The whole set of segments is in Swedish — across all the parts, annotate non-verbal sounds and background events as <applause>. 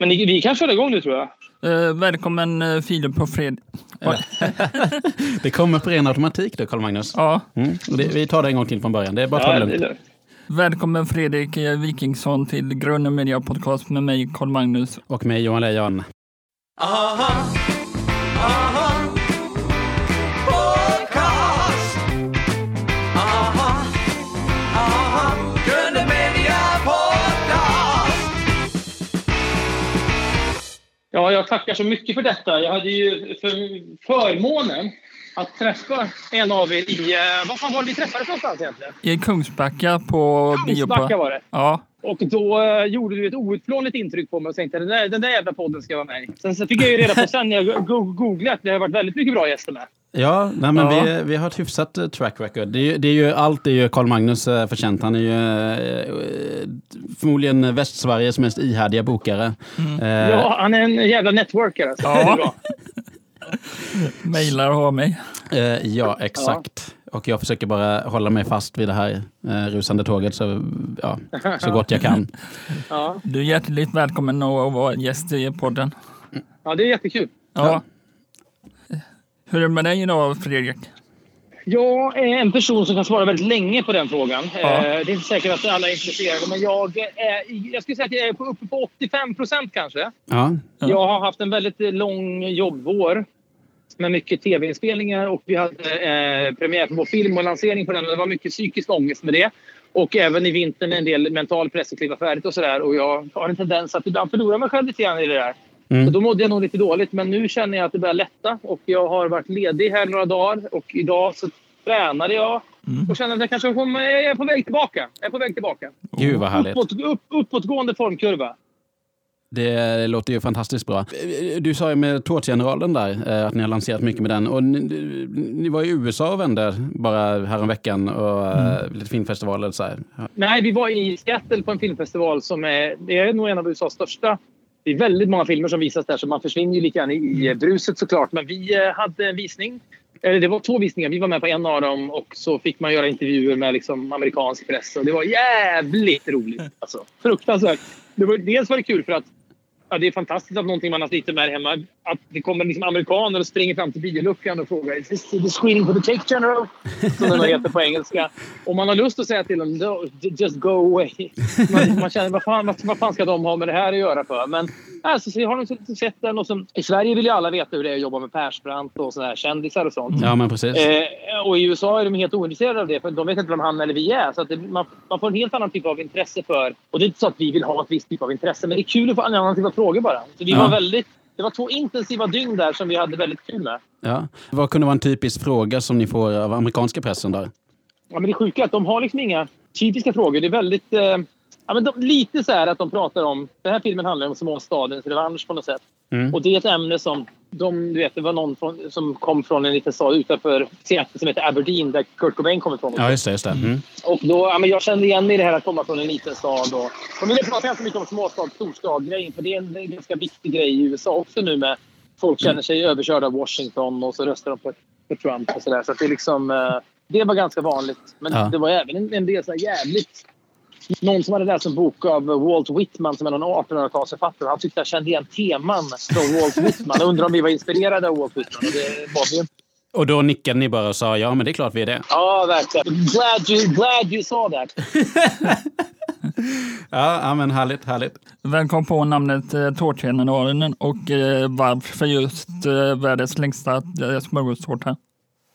Men ni, vi kan köra igång nu tror jag. Eh, välkommen eh, Filip på fred. <laughs> Det kommer på ren automatik då, Karl-Magnus. Ja. Mm. Det, vi tar det en gång till från början. Det är bara att ta Ja, det det är lugnt. Välkommen Fredrik eh, Wikingsson till Grunden Media Podcast med mig Carl Magnus. Och med Johan Lejon. Ja, jag tackar så mycket för detta. Jag hade ju för, förmånen att träffa en av er i... eh, Vad fan var det vi träffades någonstans egentligen? I Kungsbacka på Kungsbacka Biopa. var det. Ja, Och då eh, gjorde du ett outplånligt intryck på mig och tänkte den där, den där jävla podden ska vara med i. Sen så fick jag ju reda på sen när jag go- googlade att det har varit väldigt mycket bra gäster med. Ja, nej, men Ja. Vi, vi har ett hyfsat eh, track record. Det är, ju- det är ju, allt är ju Karl-Magnus eh, förtjänt. Han är ju eh, förmodligen Västsveriges mest ihärdiga bokare. Eh, Ja, han är en jävla networker. Alltså. Ja. <laughs> Mejlar och har mig. eh, ja, exakt. Och jag försöker bara hålla mig fast vid det här eh, rusande tåget så, ja, så gott jag kan. <laughs> Ja. Du är hjärtligt välkommen att vara gäst i podden. ja, det är jättekul. Ja. Hur är det med dig idag Fredrik? Jag är en person som kan svara väldigt länge på den frågan. Ja. Eh, Det är inte säkert att alla är intresserade, men jag, är, jag skulle säga att jag är på, uppe på 85 procent kanske. Ja, Ja. Jag har haft en väldigt lång jobbvår med mycket tv-inspelningar och vi hade eh, premiär på vår film och lansering på den. Det var mycket psykisk ångest med det. Och även i vintern en del mental press att kliva färdigt och sådär. Och jag har en tendens att ibland förlora mig själv lite grann i det där. Mm. Så då mådde jag nog lite dåligt. Men nu känner jag att det börjar lätta. Och jag har varit ledig här några dagar. Och idag så tränade jag. Och känner att jag kanske kommer, jag är på väg tillbaka. Jag är på väg tillbaka. gud vad härligt. Uppåt, upp, uppåtgående formkurva. Det låter ju fantastiskt bra. Du sa ju med Tårtgeneralen där eh, att ni har lanserat mycket med den. Och ni, ni var i USA och vände bara häromveckan och mm. lite filmfestivaler så här. Nej, vi var i Seattle på en filmfestival som är, det är nog en av USAs största. Det är väldigt många filmer som visas där så man försvinner ju lite grann i bruset såklart. Men vi eh, hade en visning. Eller det var två visningar. Vi var med på en av dem och så fick man göra intervjuer med liksom amerikansk press. Och det var jävligt roligt. Alltså, fruktansvärt. Det var, dels var det kul för att ja, det är fantastiskt att någonting man har slitit med hemma. Att det kommer liksom amerikaner och springer fram till bioluckan och frågar Is this the screening for the Take General? Som den heter på engelska. Och man har lust att säga till dem no, just go away. Man, man känner vad fan, vad, vad fan ska de ha med det här att göra för? Men alltså, så har de sett- den och så, I Sverige vill ju alla veta hur det är att jobba med Persbrandt och sådana här kändisar och sånt. Ja, men precis. Eh, och i USA är de helt ointresserade av det, för de vet inte vem han eller vi är. Så att det, man, man får en helt annan typ av intresse för... Och det är inte så att vi vill ha ett visst typ av intresse, men det är kul att få en annan typ av frågor bara. Så vi Ja. var väldigt... Det var två intensiva dygn där som vi hade väldigt kul med. Ja. Vad kunde vara en typisk fråga som ni får av amerikanska pressen där? Ja, men det sjuka är att de har liksom inga typiska frågor. Det är väldigt... Eh, ja, men de, lite så här att de pratar om... Den här filmen handlar om småstadens revansch på något sätt. Mm. Och det är ett ämne som... De, du vet, det var någon från, som kom från en liten stad utanför Seattle som heter Aberdeen där Kurt Cobain kommer ifrån. Ja, just det. Just det. Mm. Och då, ja, men jag kände igen mig i det här att komma från en liten stad. Och, och nu pratar jag inte mycket om småstad storstad-grejen för det är en, ganska viktig grej i USA också nu med folk känner sig överkörda av Washington och så röstar de på, på Trump och sådär. Så att det är liksom... eh, Det var ganska vanligt. Men Ja. det var även en, en del så jävligt... Någon som hade läst en bok av Walt Whitman som är någon 1800-talsförfattare. Han tyckte jag kände igen teman från Walt Whitman. Jag undrar om vi var inspirerade av Walt Whitman. Och det var vi inte. Och då nickade ni bara och sa ja, men det är klart vi är det. Ja, verkligen. Glad you, glad you saw that. <laughs> Ja, ja men härligt, härligt. Vem kom på namnet eh, Tårtgeneralen och eh, varför just eh, världens längsta eh, smörgåstårta?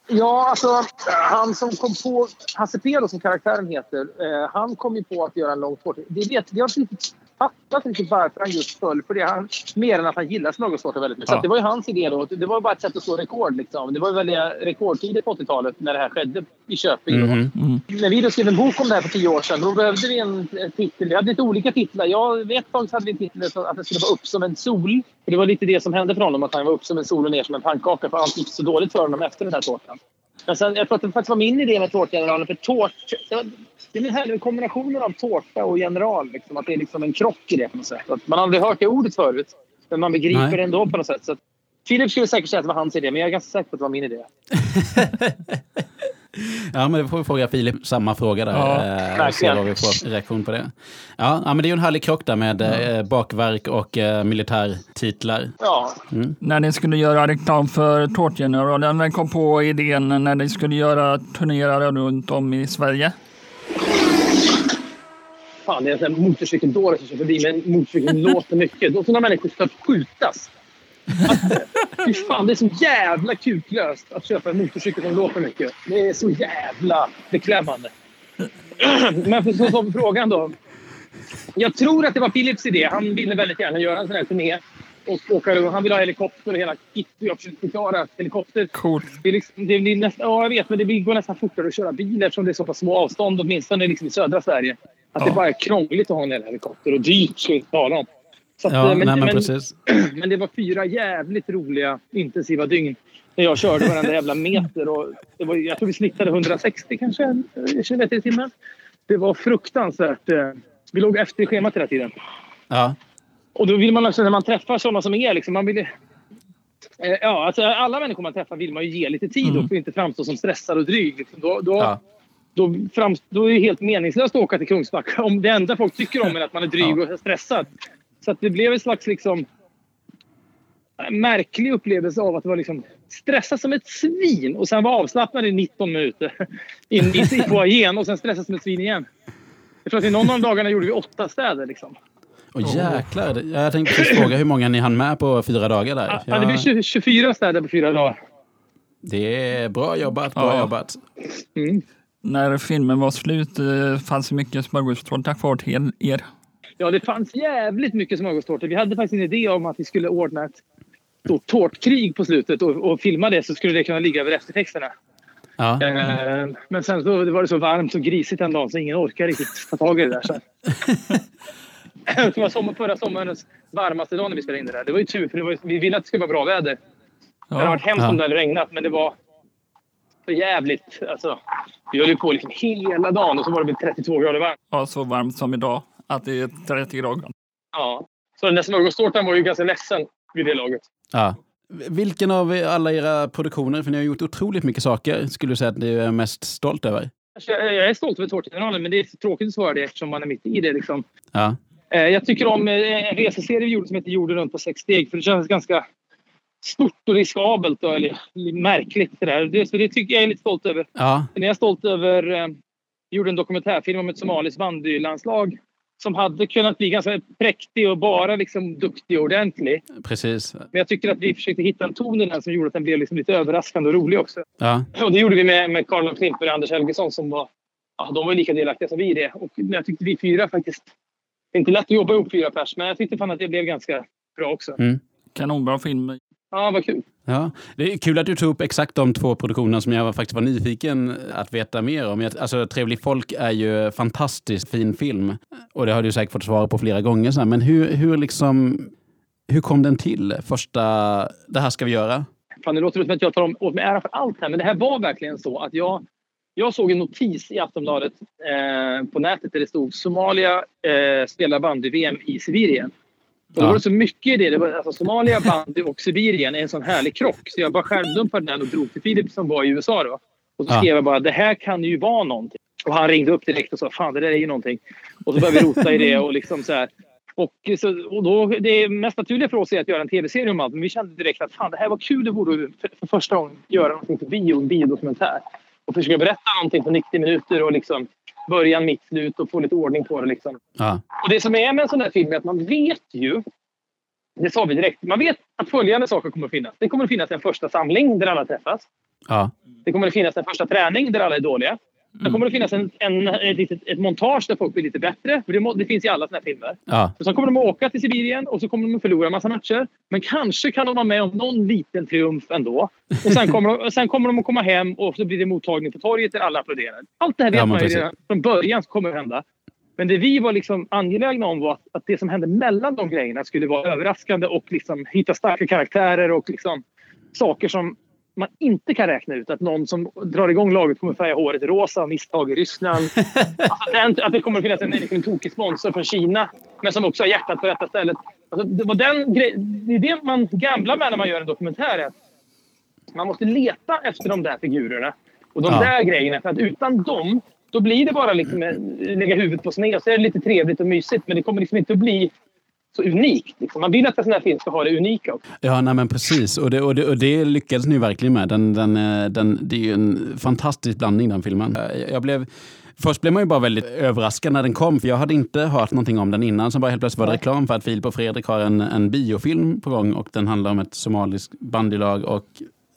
Ja, alltså han som kom på... Hasse P som karaktären heter. Eh, han kom ju på att göra en lång tårta. Det vet, vi har inte riktigt fattat riktigt varför han just föll för det. Han, mer än att han gillar smörgåstårta väldigt mycket. Så Ja. att det var ju hans idé då. Det var bara ett sätt att slå rekord. Liksom. Det var väldiga rekordtider på 80-talet när det här skedde i Köping. då. Mhm. När vi då skrev en bok om det här för tio år sedan, då behövde vi en eh, titel. Vi hade lite olika titlar. Jag vet att hade vi en titel så att det skulle vara upp som en sol. För det var lite det som hände för honom, att han var upp som en sol och ner som en pannkaka. För allt gick så dåligt för honom efter den här tårtan. Men sen, jag tror att det faktiskt var min idé med Tårtgeneralen. För tårt, det, var, det är här kombinationen av tårta och general. Liksom, att det är liksom en krock i det på något sätt. Att man har aldrig hört det ordet förut. Men man begriper Nej. det ändå på något sätt. Så att, Filip skulle säkert säga att det var hans idé, men jag är ganska säker på att det var min idé. <laughs> Ja, men då får vi fråga Filip samma fråga där. Ja, eh, och se vad vi får reaktion på det. Ja, ja men det är ju en härlig krock där med eh, bakverk och eh, militärtitlar. Ja. När ni skulle göra reklam för Tårtgeneralen, vem kom på idén när ni skulle göra turnéer runt om i Sverige? Fan, det är en motorcykeldåre som kör förbi med motorcykeln <laughs> låter mycket. Då sådana människor ska skjutas. Fy fan, det är så jävla kuklöst att köpa en motorcykel som låter mycket. Det är så jävla beklämmande. Men för så som frågan då. Jag tror att det var Philips idé. Han ville väldigt gärna göra en sån här turné. Och åka, han ville ha helikopter och hela kit. Jag försökte förklara att helikopter... Coolt. Det, liksom, det blir nästan, ja, jag vet, men det går nästan fortare att köra bil eftersom det är så pass små avstånd, åtminstone liksom i södra Sverige. Att Ja. det bara är krångligt att ha en hel helikopter och dyrt ska vi inte tala om. Att, Ja, eh, nej, men men, precis. <clears throat> men det var fyra jävligt roliga intensiva dygn när jag körde varenda jävla meter. Och det var, jag tror vi snittade 160 kanske eh, kilometer i timmen. Det var fruktansvärt. eh, Vi låg efter i schemat hela tiden. Ja, Och då vill man också, när man träffar sådana som är liksom, man vill... Ja, alltså alla människor man träffar vill man ju ge lite tid Mm. och inte framstå som stressad och dryg. Liksom. Då, då, ja. då, fram, då är det helt meningslöst att åka till Kungsbacka om det enda folk tycker om är att man är dryg och stressad. Så att det blev en slags liksom, märklig upplevelse av att vara liksom stressad som ett svin och sen vara avslappnad i 19 minuter <laughs> in i foajén och sen stressa som ett svin igen. Jag tror att i någon av de dagarna gjorde vi åtta städer. Liksom. Och jäklar, jag tänkte fråga hur många ni hann med på fyra dagar där. Ja, det blir 20, 24 städer på fyra dagar. det är bra jobbat, bra Ja. jobbat. Mm. När filmen var slut eh, fanns det mycket smörgåstårta kvar till er. Ja, det fanns jävligt mycket smörgåstårtor. Vi hade faktiskt en idé om att vi skulle ordna ett stort tårtkrig på slutet och, och filma det så skulle det kunna ligga över eftertexterna. Ja. Eh, men sen så var det så varmt och grisigt en dag så ingen orkar riktigt ta tag i det där. Så. <laughs> det var sommar, förra sommarens varmaste dag när vi spelade in det där. Det var ju tur för det var, vi ville att det skulle vara bra väder. Det hade Ja. varit hemskt om Ja. det hade regnat men det var för jävligt. Alltså, vi höll ju på liksom hela dagen och så var det väl 32 grader varmt. ja, så varmt som idag. Att det är 30 grader. Ja. Så den där smörgåstårtan var ju ganska ledsen vid det laget. Ja. Vilken av alla era produktioner, för ni har gjort otroligt mycket saker, skulle du säga att ni är mest stolt över? Alltså, Jag är stolt över Tårtgeneralen men det är tråkigt att svara det eftersom man är mitt i det. Liksom. Ja. Eh, Jag tycker om eh, en reseserie vi gjorde som heter Jorden runt på sex steg för det känns ganska stort och riskabelt och eller, märkligt. Det, där. det, så det tycker jag är lite stolt över. Ja, Sen är jag stolt över... Eh, vi gjorde en dokumentärfilm om ett somaliskt bandylandslag som hade kunnat bli ganska präktig och bara liksom duktig och ordentlig. precis. Men jag tycker att vi försökte hitta en ton i den som gjorde att den blev liksom lite överraskande och rolig också. Ja, Och det gjorde vi med, med Carl Klimper och Anders Helgesson som var... Ja, de var lika delaktiga som vi i det. Och jag tyckte vi fyra faktiskt... Det är inte lätt att jobba ihop fyra pers, men jag tyckte fan att det blev ganska bra också. Kanonbra film. Ja, vad kul. ja. Det är kul att du tog upp exakt de två produktionerna som jag faktiskt var nyfiken att veta mer om. Alltså, Trevlig folk är ju fantastiskt fin film. Och det har du säkert fått svara på flera gånger. här. Men hur, hur, liksom, hur kom den till? Första, det här ska vi göra? Fan, det låter som att jag tar åt mig ära för allt här, men det här var verkligen så att jag... Jag såg en notis i Aftonbladet eh, på nätet där det stod Somalia eh, spelar bandy-VM i Sibirien. Och då var det så mycket i det. det var, alltså, Somalia, bandy och Sibirien är en sån härlig krock. Så jag bara skärmdumpade den och drog till Filip som var i USA då. Och så Ja. skrev jag bara det här kan ju vara någonting. Och han ringde upp direkt och sa fan det där är ju någonting. Och så började vi rota i det och liksom så här. Och, så, och då, det mest naturliga för oss är att göra en tv-serie om allt. Men vi kände direkt att fan det här var kul. Det borde för, för första gången göra någonting på bio, en biodokumentär. Och försöka berätta någonting på 90 minuter och liksom början, mitt, slut och få lite ordning på det. Liksom. Ja, Och det som är med en sån här film är att man vet ju, det sa vi direkt, man vet att följande saker kommer att finnas. Det kommer att finnas en första samling där alla träffas. ja, Det kommer att finnas en första träning där alla är dåliga. Det kommer att finnas en, en, ett, litet, ett montage där folk blir lite bättre. För det, må, det finns i alla såna här filmer. ja, Och kommer de att åka till Sibirien och så kommer de att förlora en massa matcher. Men kanske kan de vara med om någon liten triumf ändå. Och sen kommer de, sen kommer de att komma hem och så blir det mottagning på torget där alla applåderar. Allt det här vet Ja, man ju redan från början kommer att hända. Men det vi var liksom angelägna om var att, att det som hände mellan de grejerna skulle vara överraskande och liksom hitta starka karaktärer och liksom saker som man inte kan räkna ut. Att någon som drar igång laget kommer färga håret rosa av misstag i Ryssland. <laughs> Alltså, den, att det kommer att finnas en, en, tokig sponsor från Kina men som också har hjärtat på rätta stället. Alltså, det, var den grej, det är det man gamblar med när man gör en dokumentär. Man måste leta efter de där figurerna. Och de Ja. där grejerna, för att utan dem, då blir det bara liksom eh, lägga huvudet på sned. Så är det lite trevligt och mysigt, men det kommer liksom inte att bli så unikt. Liksom. Man vill att en sån här film ska ha det unika också. Ja, nej men precis. Och det, och det, och det lyckades ni verkligen med. Den, den, eh, den, det är ju en fantastisk blandning den filmen. Eh, Jag blev, först blev man ju bara väldigt överraskad när den kom, för jag hade inte hört någonting om den innan. Så bara helt plötsligt var det reklam för att Filip och Fredrik har en, en biofilm på gång och den handlar om ett somaliskt bandylag. Och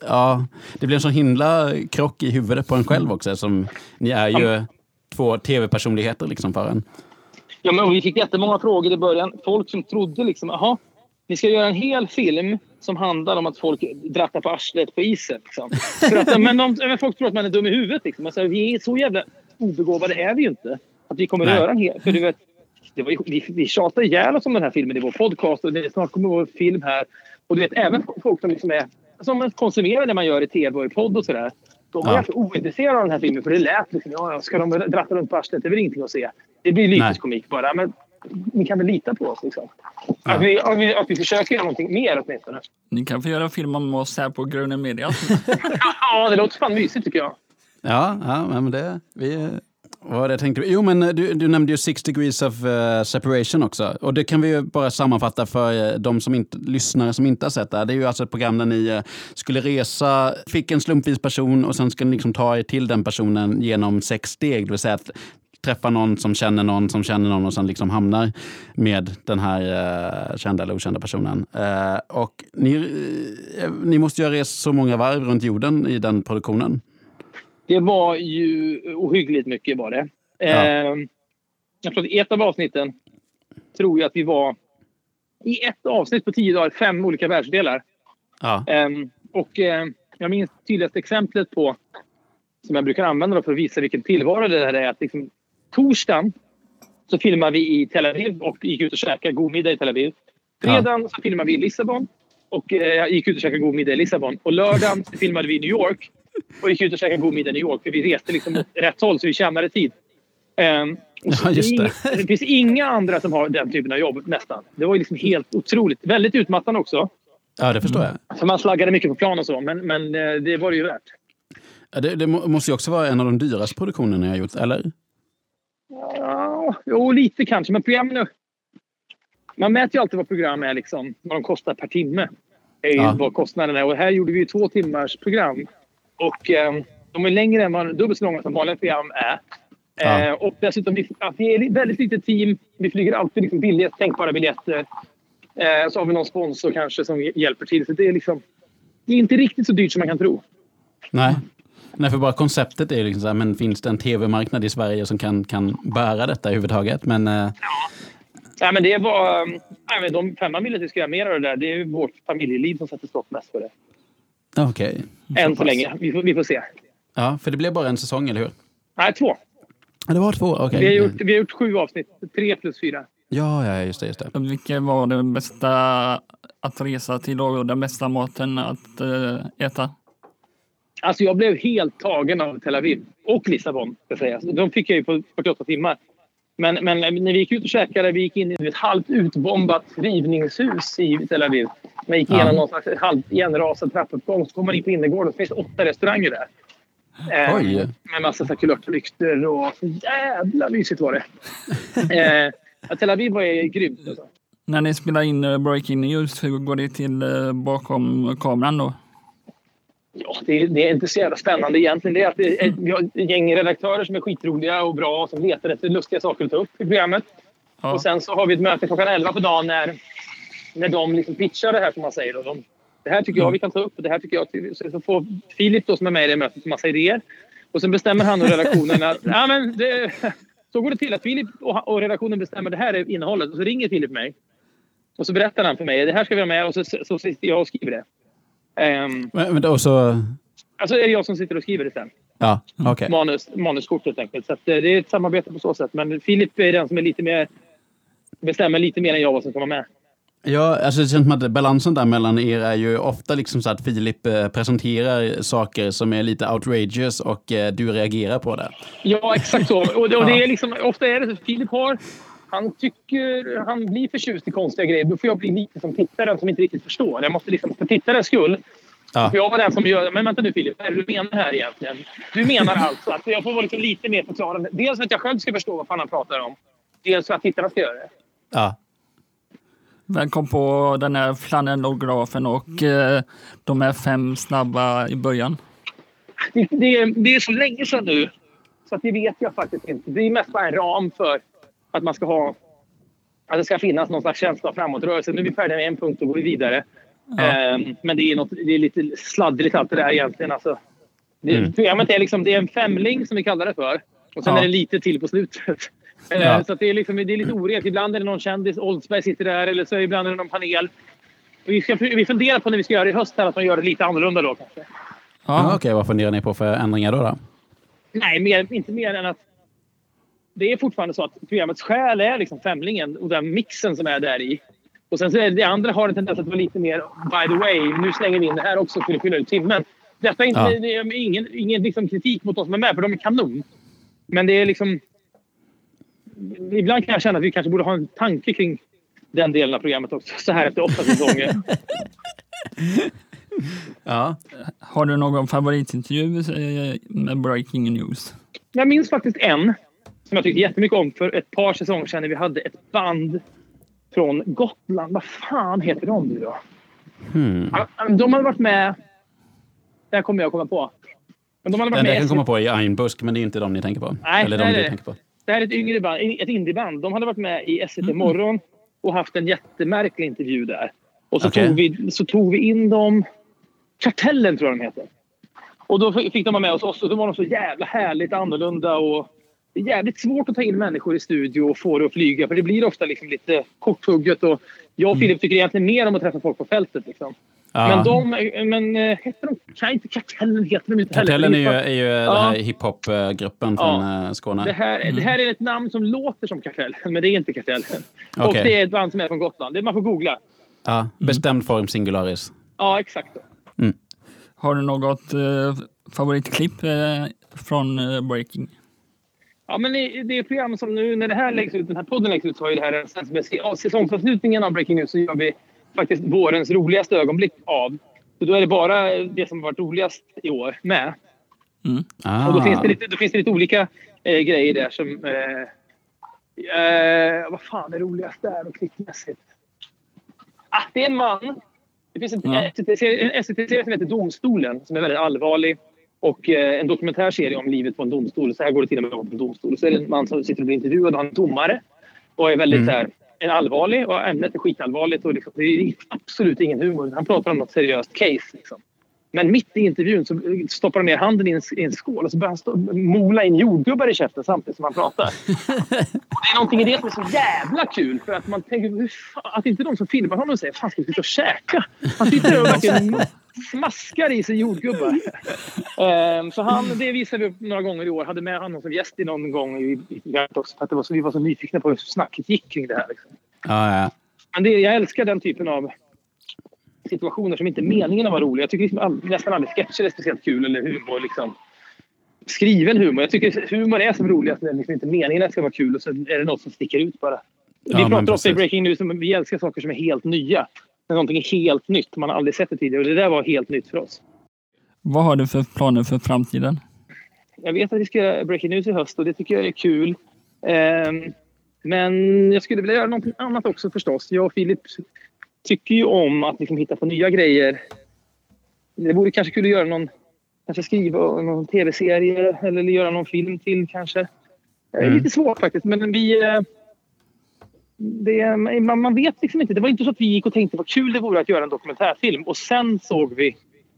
ja, det blev en sån himla krock i huvudet på en själv också, som ni är ju två tv-personligheter liksom för en. Ja, men vi fick jättemånga frågor i början. Folk som trodde liksom, jaha, ni ska göra en hel film som handlar om att folk drattar på arslet på isen. Liksom. Att, men, de, men folk tror att man är dum i huvudet. Liksom. Alltså, vi är så jävla obegåvade är vi ju inte. Att vi kommer Nej. att göra en hel... För du vet, det var, vi, vi tjatade ihjäl oss om den här filmen i vår podcast och det snart kommer vara film här. Och du vet, även folk som, liksom är, som konsumerar det man gör i tv och i podd och sådär. De var Ja. ganska ointresserade av den här filmen för det lät liksom, ja, ska de dratta runt på arslet? Det är väl ingenting att se. Det blir Nej. lyteskomik bara. Men ni kan väl lita på oss liksom. Att, vi, att, vi, att vi försöker göra någonting mer åtminstone. Ni kan få göra film om oss här på Grunden Media. <laughs> Ja, det låter fan mysigt tycker jag. Ja, ja men det... Vi, vad var det jag tänkte? Jo, men eh, du, du nämnde ju Six degrees of uh, separation också. Och det kan vi ju bara sammanfatta för uh, de som inte, lyssnare som inte har sett det. här. Det är ju alltså ett program där ni uh, skulle resa, fick en slumpvis person och sen ska ni liksom ta er till den personen genom sex steg. Det vill säga att träffa någon som känner någon som känner någon och sen liksom hamnar med den här eh, kända eller okända personen. Eh, och ni, eh, ni måste ju ha rest så många varv runt jorden i den produktionen. Det var ju ohyggligt mycket var det. Ja. Eh, jag tror att i ett av avsnitten tror jag att vi var i ett avsnitt på tio dagar fem olika världsdelar. Ja. Ehm, och eh, jag minns tydligaste exemplet på som jag brukar använda för att visa vilken tillvaro det här är. Att liksom, torsdagen så filmade vi i Tel Aviv och gick ut och käkade god middag i Tel Aviv. Fredagen så filmade vi i Lissabon och eh, gick ut och käkade god middag i Lissabon. Och lördagen så filmade vi i New York och gick ut och käkade god middag i New York. För vi reste liksom åt rätt håll så vi tjänade tid. Så Ja, just det. det. det finns inga andra som har den typen av jobb nästan. Det var ju liksom helt otroligt. Väldigt utmattande också. ja, det förstår jag. För man slaggade mycket på plan och så, men, men eh, det var det ju värt. Ja, Det, det må- måste ju också vara en av de dyraste produktionerna jag gjort, eller? Ja, jo, lite kanske, men programmen... Man mäter ju alltid vad program är, liksom, vad de kostar per timme. är ju Ja. vad kostnaden är. Och här gjorde vi ju två timmars program. Och eh, de är längre än vad dubbelt så långa som vanliga program är. Ja. Eh, och dessutom, vi, att vi är ett väldigt litet team. Vi flyger alltid liksom billigt, tänkbara biljetter. Eh, så har vi någon sponsor kanske som hjälper till. Så det är liksom... Det är inte riktigt så dyrt som man kan tro. Nej. Nej, för bara konceptet är liksom så här, men finns det en tv-marknad i Sverige som kan, kan bära detta överhuvudtaget? Men eh, Nej, men det var... um, Nej, men de femman ville att vi ska göra mer av det där. Det är vårt familjeliv som sätter stopp mest för det. Okej. Än så länge. Vi får, vi får se. Ja, för det blev bara en säsong, eller hur? Nej, två. Ja, det var två, okej. Vi, har gjort, vi har gjort sju avsnitt. Tre plus fyra. Ja, ja, just det. Just det. Vilken var den bästa att resa till och den bästa maten att eh, äta? Alltså, jag blev helt tagen av Tel Aviv. Och Lissabon, ska jag säga. De fick jag ju på 48 timmar. Men, men när vi gick ut och käkade, vi gick in i ett halvt utbombat rivningshus i Tel Aviv. Man gick igenom Ja. någon slags halvt igenrasad trappuppgång. Så kom man in på innergården. Så finns det åtta restauranger där. Eh, Oj. Med massa kulörtlyktor och så jävla mysigt var det. <laughs> eh, Tel Aviv var ju grymt. Alltså. När ni spelar in eh, Breaking News, hur går det till eh, bakom kameran då? Ja, det, det är inte så jävla spännande egentligen. Det är att det är, vi har ett gäng redaktörer som är skitroliga och bra och som letar efter lustiga saker att ta upp i programmet. Ja. Och sen så har vi ett möte klockan 11 på dagen när, när de liksom pitchar det här som man säger. Och de, det här tycker jag vi kan ta upp och det här tycker jag... så får Filip då, som är med i det mötet en massa idéer. Och sen bestämmer han och redaktionen att <laughs> ja, men det, <laughs> så går det till att Filip och, och redaktionen bestämmer det här är innehållet. Och så ringer Filip mig. Och så berättar han för mig det här ska vi ha med och så, så, så sitter jag och skriver det. Ehm, Men, men då så... alltså är det jag som sitter och skriver det sen Ja, okej. manus, manuskort helt enkelt. Så att, eh, det är ett samarbete på så sätt. Men Filip är den som är lite mer, bestämmer lite mer än jag vad som kommer med. Ja, alltså det känns som att balansen där mellan er är ju ofta liksom så att Filip eh, presenterar saker som är lite outrageous och eh, du reagerar på det. Ja, exakt så. Och, det- är liksom, ofta är det så. Filip har... Han tycker... Han blir förtjust i konstiga grejer. Då får jag bli lite som tittaren som inte riktigt förstår. Jag måste liksom, för tittarens skull Ja. För jag var den som gör... Men vänta nu Filip, vad är det du menar här egentligen? Du menar alltså att jag får vara liksom lite mer förklarande. Dels för att jag själv ska förstå vad fan han pratar om. Dels för att tittarna ska göra det. Ja. Vem kom på den här flanellografen och eh, de här fem snabba i början? Det, det, det, är så länge sedan nu, så att det vet jag faktiskt inte. Det är mest bara en ram för att man ska ha... Att det ska finnas någon slags känsla av framåtrörelse. Nu är vi färdiga med en punkt och går vi vidare. Ja. Um, men det är, något, det är lite sladdrigt allt det där egentligen. Alltså, det, mm. Programmet är, liksom, det är en femling som vi kallar det för. Och sen ja. är det lite till på slutet. Ja. Så det, är liksom, det är lite orent. Ibland är det någon kändis, Oldsberg sitter där, eller så ibland är det någon panel. Vi, ska, vi funderar på när vi ska göra det i höst här, att man gör det lite annorlunda då kanske. Ja, Okej, okay. vad funderar ni på för ändringar då? då? Nej, mer, inte mer än att det är fortfarande så att programmets själ är liksom femlingen och den mixen som är där i. Och sen så är det, det andra har en tendens att vara lite mer by the way. Nu slänger vi in det här också för att fylla ut timmen. Detta är inte, ja. det är ingen, ingen liksom kritik mot de som är med, för de är kanon. Men det är liksom... Ibland kan jag känna att vi kanske borde ha en tanke kring den delen av programmet också, så här efter åtta säsonger. <laughs> ja. Har du någon favoritintervju med Breaking News? Jag minns faktiskt en som jag tyckte jättemycket om för ett par säsonger sedan när vi hade ett band från Gotland. Vad fan heter de nu då? Hmm. De hade varit med... Det här kommer jag komma på. Men de hade varit Den med jag kan komma på i Einbusk, men det är inte de ni tänker på. Nej, Eller de det, du tänker på. det här är ett yngre band, ett indieband. De hade varit med i SVT mm. Morgon och haft en jättemärklig intervju där. Och så, okay. tog, vi, så tog vi in dem... Kartellen tror jag de heter. Och då fick de vara med hos oss och då var de så jävla härligt annorlunda och det är jävligt svårt att ta in människor i studio och få det att flyga för det blir ofta liksom lite korthugget. Och jag och mm. Filip tycker egentligen mer om att träffa folk på fältet. Liksom. Ja. Men de, men eh, heter de, kan inte Kartellen heter de inte Kartellen är ju, är ju ja. den här hiphop-gruppen från ja. Eh, Skåne. Det här, mm. det här är ett namn som låter som Kartellen, <laughs> men det är inte Kartellen. Okay. Och det är ett band som är från Gotland. Det man får googla. Ja, mm. bestämd form singularis. Ja, exakt. Mm. Har du något eh, favoritklipp eh, från eh, Breaking? Ja, men i det program som nu, när det här läggs ut, den här podden läggs ut, så har ju det här en säsongsavslutningen av Breaking News så gör vi faktiskt vårens roligaste ögonblick av. Så då är det bara det som varit roligast i år med. Mm. Ah. Och då finns, det lite, då finns det lite olika eh, grejer där som... Eh, eh, vad fan är roligast där och klippmässigt? Ah, det är en man. Det finns en, en SVT-serie som heter Domstolen som är väldigt allvarlig och eh, en dokumentärserie om livet på en domstol. Så här går det till när man jobbar på en domstol. Så är det en man som sitter och blir intervjuad av en domare och är väldigt mm. här, en allvarlig och ämnet är skitallvarligt och liksom, det är absolut ingen humor. Han pratar om något seriöst case. Liksom. Men mitt i intervjun så stoppar han ner handen i en, i en skål och så börjar han stå, mola in jordgubbar i käften samtidigt som han pratar. <laughs> Och det är någonting i det som är så jävla kul för att man tänker fan, att inte de som filmar honom säger fan ska vi sitta och käka? Han sitter där och verkligen smaskar i sig jordgubbar. um, <laughs> så han, det visade vi upp några gånger i år. Hade med honom som gäst i någon gång i, i att det var så, vi var så nyfikna på hur snacket gick kring det här. Liksom. Ah, ja. Men det, jag älskar den typen av situationer som inte är meningen att vara roliga. Jag tycker liksom all, nästan aldrig sketcher är speciellt kul eller humor. Liksom. Skriven humor. Jag tycker humor är som roligast när det liksom inte är meningen att det ska vara kul och så är det något som sticker ut bara. Ja, vi pratar ofta i Breaking News om vi älskar saker som är helt nya. Någonting helt nytt. Man har aldrig sett det tidigare och det där var helt nytt för oss. Vad har du för planer för framtiden? Jag vet att vi ska göra Breaking News i höst och det tycker jag är kul. Um, men jag skulle vilja göra någonting annat också förstås. Jag och Filip tycker ju om att liksom hitta på nya grejer. Det vore kanske kul att göra någon, kanske skriva någon tv-serie eller göra någon film till kanske. Det är mm. lite svårt faktiskt, men vi... Det, man, man vet liksom inte. Det var inte så att vi gick och tänkte vad kul det vore att göra en dokumentärfilm och sen såg vi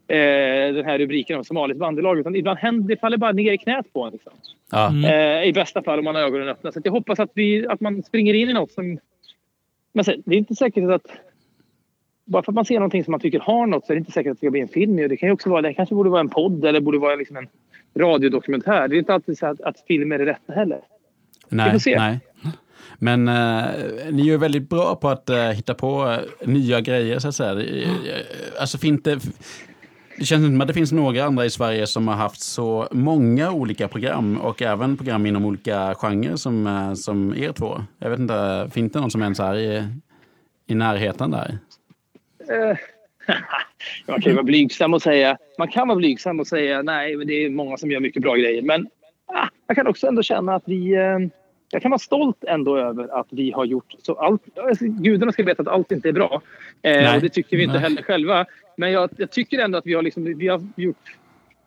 eh, den här rubriken om Somalis bandelag. Utan ibland händer det faller bara ner i knät på en. Liksom. Mm. Eh, I bästa fall om man har ögonen öppna. Så jag hoppas att, vi, att man springer in i något som... Men sen, det är inte säkert att bara för att man ser någonting som man tycker har något så är det inte säkert att det ska bli en film. Det kan ju också vara, det kanske borde vara en podd eller borde vara liksom en radiodokumentär. Det är inte alltid så att, att film är det rätta heller. Nej, nej. Men eh, ni är ju väldigt bra på att eh, hitta på eh, nya grejer så att säga. Eh, eh, alltså finns det, det känns som att det finns några andra i Sverige som har haft så många olika program och även program inom olika genrer som, eh, som er två. Jag vet inte, finns det någon som ens är i, i närheten där? Eh, <laughs> man kan ju vara blygsam och säga, man kan vara blygsam och säga nej, men det är många som gör mycket bra grejer. Men ah, jag kan också ändå känna att vi... Eh, jag kan vara stolt ändå över att vi har gjort så allt. Alltså, gudarna ska veta att allt inte är bra. Eh, och det tycker vi inte nej. heller själva. Men jag, jag, tycker ändå att vi har, liksom, vi har gjort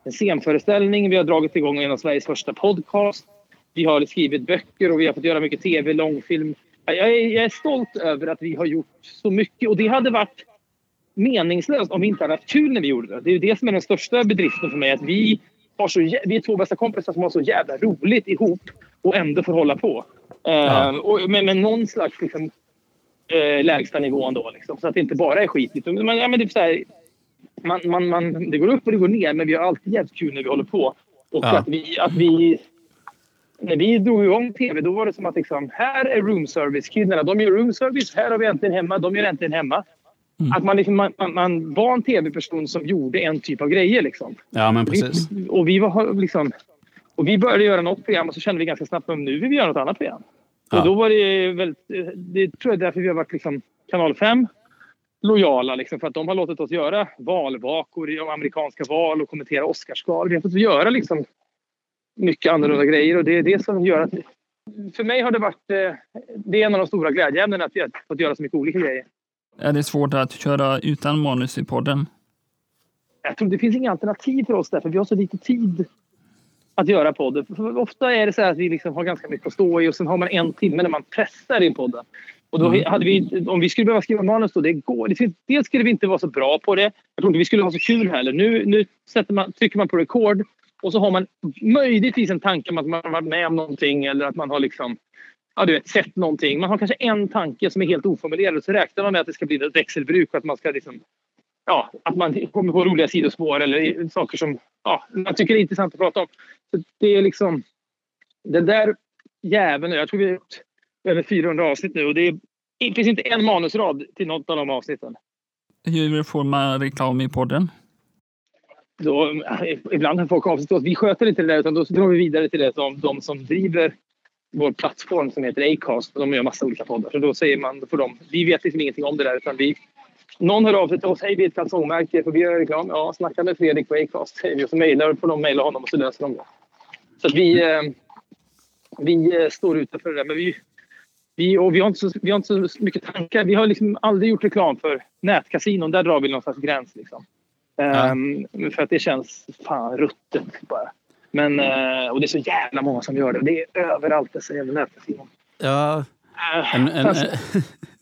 en scenföreställning. Vi har dragit igång en av Sveriges första podcast. Vi har skrivit böcker och vi har fått göra mycket tv, långfilm. Jag är, jag är stolt över att vi har gjort så mycket och det hade varit meningslöst om vi inte hade haft kul när vi gjorde det. Det är det som är den största bedriften för mig. Att vi, har så, vi är två bästa kompisar som har så jävla roligt ihop och ändå får hålla på. Ja. Uh, och med, med någon slags liksom, uh, lägsta nivå ändå. Liksom, så att det inte bara är skit. Men, ja, men det, är så här, man, man, man, det går upp och det går ner men vi har alltid jävligt kul när vi håller på. Och ja. att, vi, att vi när vi drog igång tv då var det som att liksom, här är room service-killarna. De gör room service. Här har vi äntligen hemma. De gör äntligen hemma. Mm. Att man, liksom, man, man, var en tv-person som gjorde en typ av grejer. Liksom. Ja, men precis. Vi, och, vi var, liksom, och vi började göra något program och så kände vi ganska snabbt att nu vill vi göra något annat program. Ja. Och då var det väldigt... Det tror jag är därför vi har varit liksom, kanal 5 lojala liksom, för att de har låtit oss göra valvakor i amerikanska val och kommentera Oscarsgal. Vi har fått göra liksom, mycket annorlunda grejer och det är det som gör att... För mig har det varit... Eh, det är en av de stora glädjeämnena att vi har fått göra så mycket olika grejer. Är det svårt att köra utan manus i podden? Jag tror det finns inga alternativ för oss där, för vi har så lite tid att göra podden. För ofta är det så att vi liksom har ganska mycket att stå i och sen har man en timme när man pressar in podden. Och då mm. hade vi, om vi skulle behöva skriva manus då, det går. Dels skulle vi inte vara så bra på det. Jag tror inte vi skulle ha så kul heller. Nu, nu sätter man, trycker man på rekord och så har man möjligtvis en tanke om att man har varit med om någonting eller att man har liksom, ja, du vet, sett någonting. Man har kanske en tanke som är helt oformulerad och så räknar man med att det ska bli ett växelbruk och att man ska liksom, ja, att man kommer på roliga sidospår eller saker som ja, man tycker är intressant att prata om. Så det är liksom den där jäveln. Jag tror vi är över 400 avsnitt nu och det, är, det finns inte en manusrad till något av de avsnitten. Hur får man reklam i podden? då, ibland har folk avstått. Vi sköter inte det där utan då drar vi vidare till det som de som driver vår plattform som heter Acast. De gör massa olika poddar. Så då säger man för dem, vi vet liksom ingenting om det där utan vi någon hör av sig till oss. Hej, vi är ett kalsongmärke. Får vi göra reklam? Ja, snacka med Fredrik på Acast. Säger och så mejlar får de mejla honom och så löser de det. Så vi, eh, vi eh, står utanför det där. Men vi, vi, och vi, har inte så, vi har inte så mycket tankar. Vi har liksom aldrig gjort reklam för nätkasinon. Där drar vi någon slags gräns. Liksom. Um, för att det känns fan ruttet bara. Men, uh, och det är så jävla många som gör det. Det är överallt dessa jävla nätkasinon. Ja. Uh, en, en, alltså. <laughs>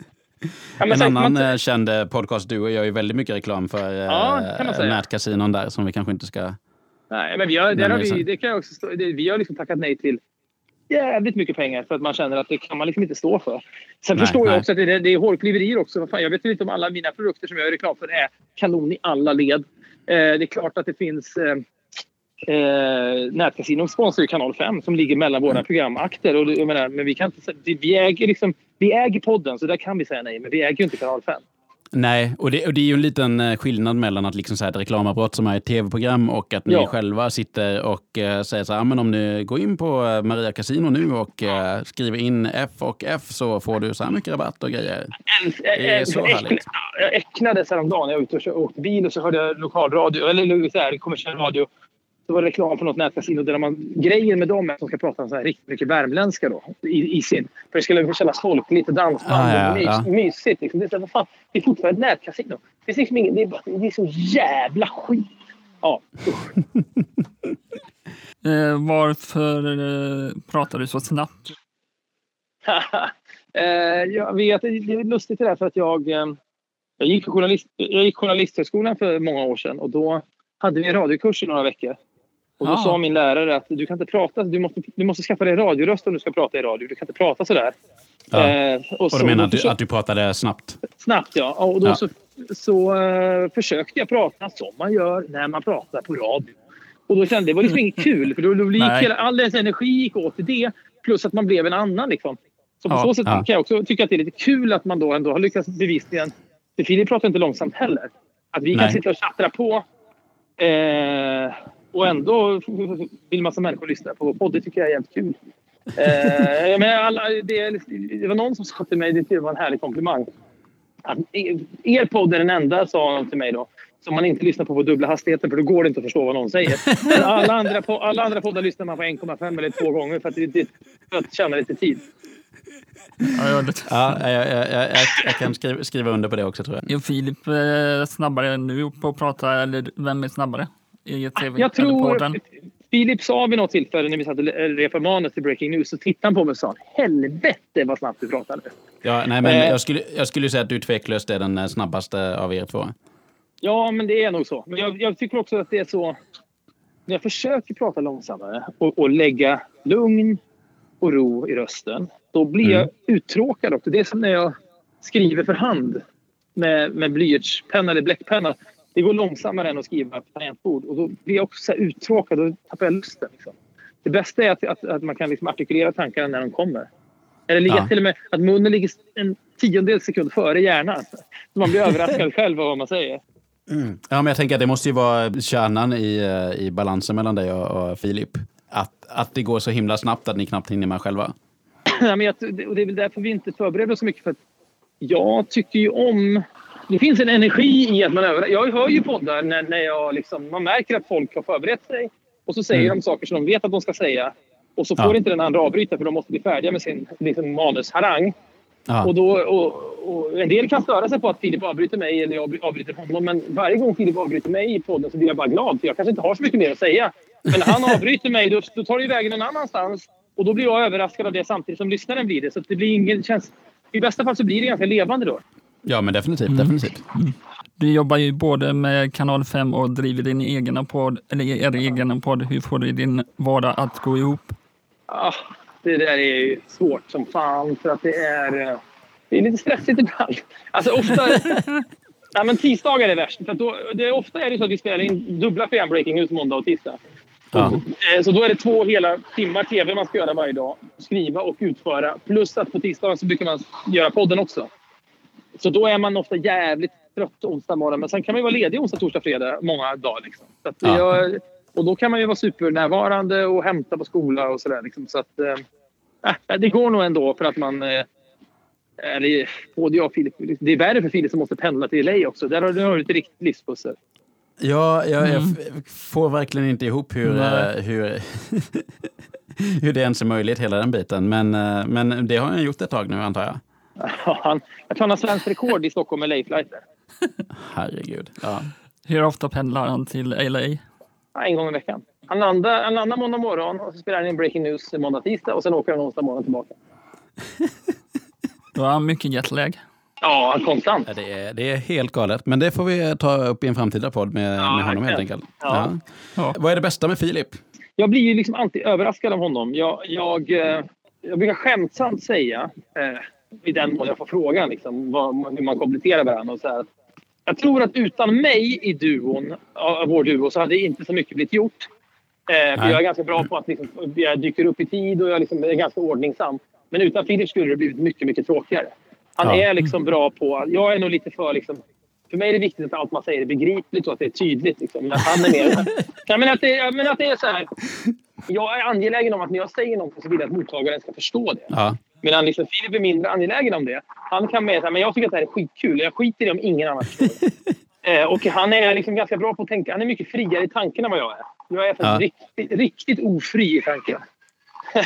en annan man, eh, känd podcastduo gör ju väldigt mycket reklam för ja, uh, nätkasinon där som vi kanske inte ska... Nej, men vi har, där har vi, det kan jag också det, vi har liksom tackat nej till jävligt mycket pengar för att man känner att det kan man liksom inte stå för. Sen nej, förstår jag också att det, det är hårklyverier också. Fan, jag vet inte om alla mina produkter som jag gör reklam för är kanon i alla led. Eh, det är klart att det finns eh, eh, Nätkasinon sponsrar Kanal 5 som ligger mellan våra mm. programakter. Och, jag menar, men vi, kan inte, vi, äger liksom, vi äger podden så där kan vi säga nej, men vi äger ju inte Kanal 5. Nej, och det, och det är ju en liten eh, skillnad mellan att liksom säga ett reklamavbrott som är ett tv-program och att ni ja. själva sitter och uh, säger så här, men om ni går in på eh, Maria Casino nu och uh, skriver in F och F så får du så här mycket rabatt och grejer. Det är så härligt. Jag äcknades häromdagen när jag var ute och åkte bil och så hörde jag lokalradio, eller så här, kommersiell radio så var det reklam för något nätkasino där man, grejen med dem är att de ska prata så här riktigt mycket värmländska då. I, i sin, för det skulle kännas folkligt och dansband ah, ja, mys, ja. mysigt. Liksom. Det, är, vad fan, det är fortfarande ett nätkasino. Det, finns liksom ingen, det, är, det är så jävla skit. Ja, <laughs> eh, Varför eh, pratar du så snabbt? <laughs> eh, jag vet, det är lustigt det där för att jag, eh, jag, gick journalist, jag gick journalisthögskolan för många år sedan och då hade vi en radiokurs i några veckor. Och då ja. sa min lärare att du kan inte prata, du måste, du måste skaffa dig radioröst om du ska prata i radio. Du kan inte prata sådär. Ja. Eh, och, och så, du menar att du, att du pratade snabbt? Snabbt, ja. Och då ja. så, så uh, försökte jag prata som man gör när man pratar på radio. Och då kände det var liksom inget <laughs> kul. För då, då gick hela, all dess energi gick åt till det. Plus att man blev en annan. Liksom. Så på ja, så sätt kan jag också tycka att det är lite kul att man då ändå har lyckats bevisligen. För Filip pratar inte långsamt heller. Att vi Nej. kan sitta och tjattra på. Eh, och ändå vill massa människor lyssna på podd. Det tycker jag är jävligt kul. Eh, men alla, det, det, var någon som sa till mig, det var en härlig komplimang. att er podd är den enda, sa han till mig då, som man inte lyssnar på på dubbla hastigheten för då går det inte att förstå vad någon säger. Men alla andra, alla andra poddar lyssnar man på 1,5 eller 2 gånger för att, det, för att tjäna lite tid. Ja, jag, ja, jag, jag, jag, jag kan skriva, skriva, under på det också tror jag. Är Filip eh, snabbare nu på att prata eller vem är snabbare? I TV jag tror... Filip sa vid något tillfälle när vi satt och repade manus till Breaking News så tittade han på mig och sa helvete vad snabbt du pratade. Ja, nej, men eh, jag, skulle, jag skulle säga att du tveklöst är den snabbaste av er två. Ja, men det är nog så. Men jag, jag tycker också att det är så... När jag försöker prata långsammare och, och lägga lugn och ro i rösten, då blir mm. jag uttråkad också. Det är som när jag skriver för hand med, med blyertspenna eller bläckpenna. Det går långsammare än att skriva på tangentbord och då blir jag också så uttråkad och tappar jag lusten. Liksom. Det bästa är att, att, att man kan liksom artikulera tankarna när de kommer. Eller ligga ja. till och med att munnen ligger en tiondels sekund före hjärnan. Så man blir överraskad <laughs> själv av vad man säger. Mm. Ja, men jag tänker att det måste ju vara kärnan i, eh, i balansen mellan dig och, och Filip. Att, att det går så himla snabbt att ni knappt hinner med själva. <clears throat> Ja, men jag, och det är väl därför vi inte förbereder oss så mycket. För jag tycker ju om... Det finns en energi i att man övar. Jag hör ju poddar när, när jag liksom, man märker att folk har förberett sig och så säger mm. de saker som de vet att de ska säga. Och så får ja. inte den andra avbryta för de måste bli färdiga med sin liksom, manusharang. Och, då, och, och, en del kan störa sig på att Filip avbryter mig eller jag avbryter honom. Men varje gång Filip avbryter mig i podden så blir jag bara glad. För jag kanske inte har så mycket mer att säga. Men när han avbryter mig då, då tar det vägen någon annanstans. Och då blir jag överraskad av det samtidigt som lyssnaren blir det. Så det blir ingen, känns, I bästa fall så blir det ganska levande då. Ja, men definitivt. Mm. definitivt. Mm. Du jobbar ju både med Kanal 5 och driver din egen podd, eller er egen podd. Hur får du din vardag att gå ihop? Ah, det där är svårt som fan för att det är, eh, det är lite stressigt ibland. Alltså ofta... <laughs> ja, men tisdagar är värst. För då, det är, ofta är det så att vi spelar in dubbla program Breaking News måndag och tisdag. Ja. Eh, så då är det två hela timmar tv man ska göra varje dag. Skriva och utföra. Plus att på tisdagen så brukar man göra podden också. Så då är man ofta jävligt trött onsdag morgon. Men sen kan man vara ledig onsdag, torsdag, fredag många dagar. Liksom. Så att ja. jag, och då kan man ju vara supernärvarande och hämta på skola och sådär. Liksom. Så att, äh, det går nog ändå för att man... Äh, eller, både jag och Filip, det är värre för Filip som måste pendla till LA också. Där har du ett riktigt livspussel. Ja, jag, mm. jag får verkligen inte ihop hur, mm. hur, <laughs> hur det ens är möjligt, hela den biten. Men, men det har han gjort ett tag nu, antar jag. Han, jag tror han har svenskt rekord i Stockholm med LA-flighter. Herregud. Ja. Hur ofta pendlar han till LA? en gång i veckan. Han landar, han landar måndag morgon och så spelar han in Breaking News måndag, tisdag och sen åker han onsdag morgon tillbaka. <laughs> Då har han mycket jetlag. Ja, konstant. Ja, det, är, det är helt galet. Men det får vi ta upp i en framtida podd med, ja, med honom helt enkelt. Ja. Ja. Vad är det bästa med Filip? Jag blir ju liksom alltid överraskad av honom. Jag, jag, eh, jag brukar skämtsamt säga, eh, i den mån jag får frågan, liksom, vad, hur man kompletterar varandra. Och så här, jag tror att utan mig i duon, vår duo så hade inte så mycket blivit gjort. Eh, jag är ganska bra på att liksom, jag dyker upp i tid och jag liksom är ganska ordningsam. Men utan Filip skulle det blivit mycket, mycket tråkigare. Han ja. är liksom bra på... Jag är nog lite för... Liksom, för mig är det viktigt att allt man säger är begripligt och att det är tydligt. Liksom, att han är mer, <laughs> ja, men, att det, men att det är så här... Jag är angelägen om att när jag säger något så vill jag att mottagaren ska förstå det. Ja. Medan liksom Filip är mindre angelägen om det. Han kan mer säga men jag tycker att det här är skitkul. Jag skiter i om ingen annan förstår det. <laughs> eh, och han är liksom ganska bra på att tänka. Han är mycket friare i tanken än vad jag är. Jag är ja. riktigt, riktigt ofri i tanken. <laughs>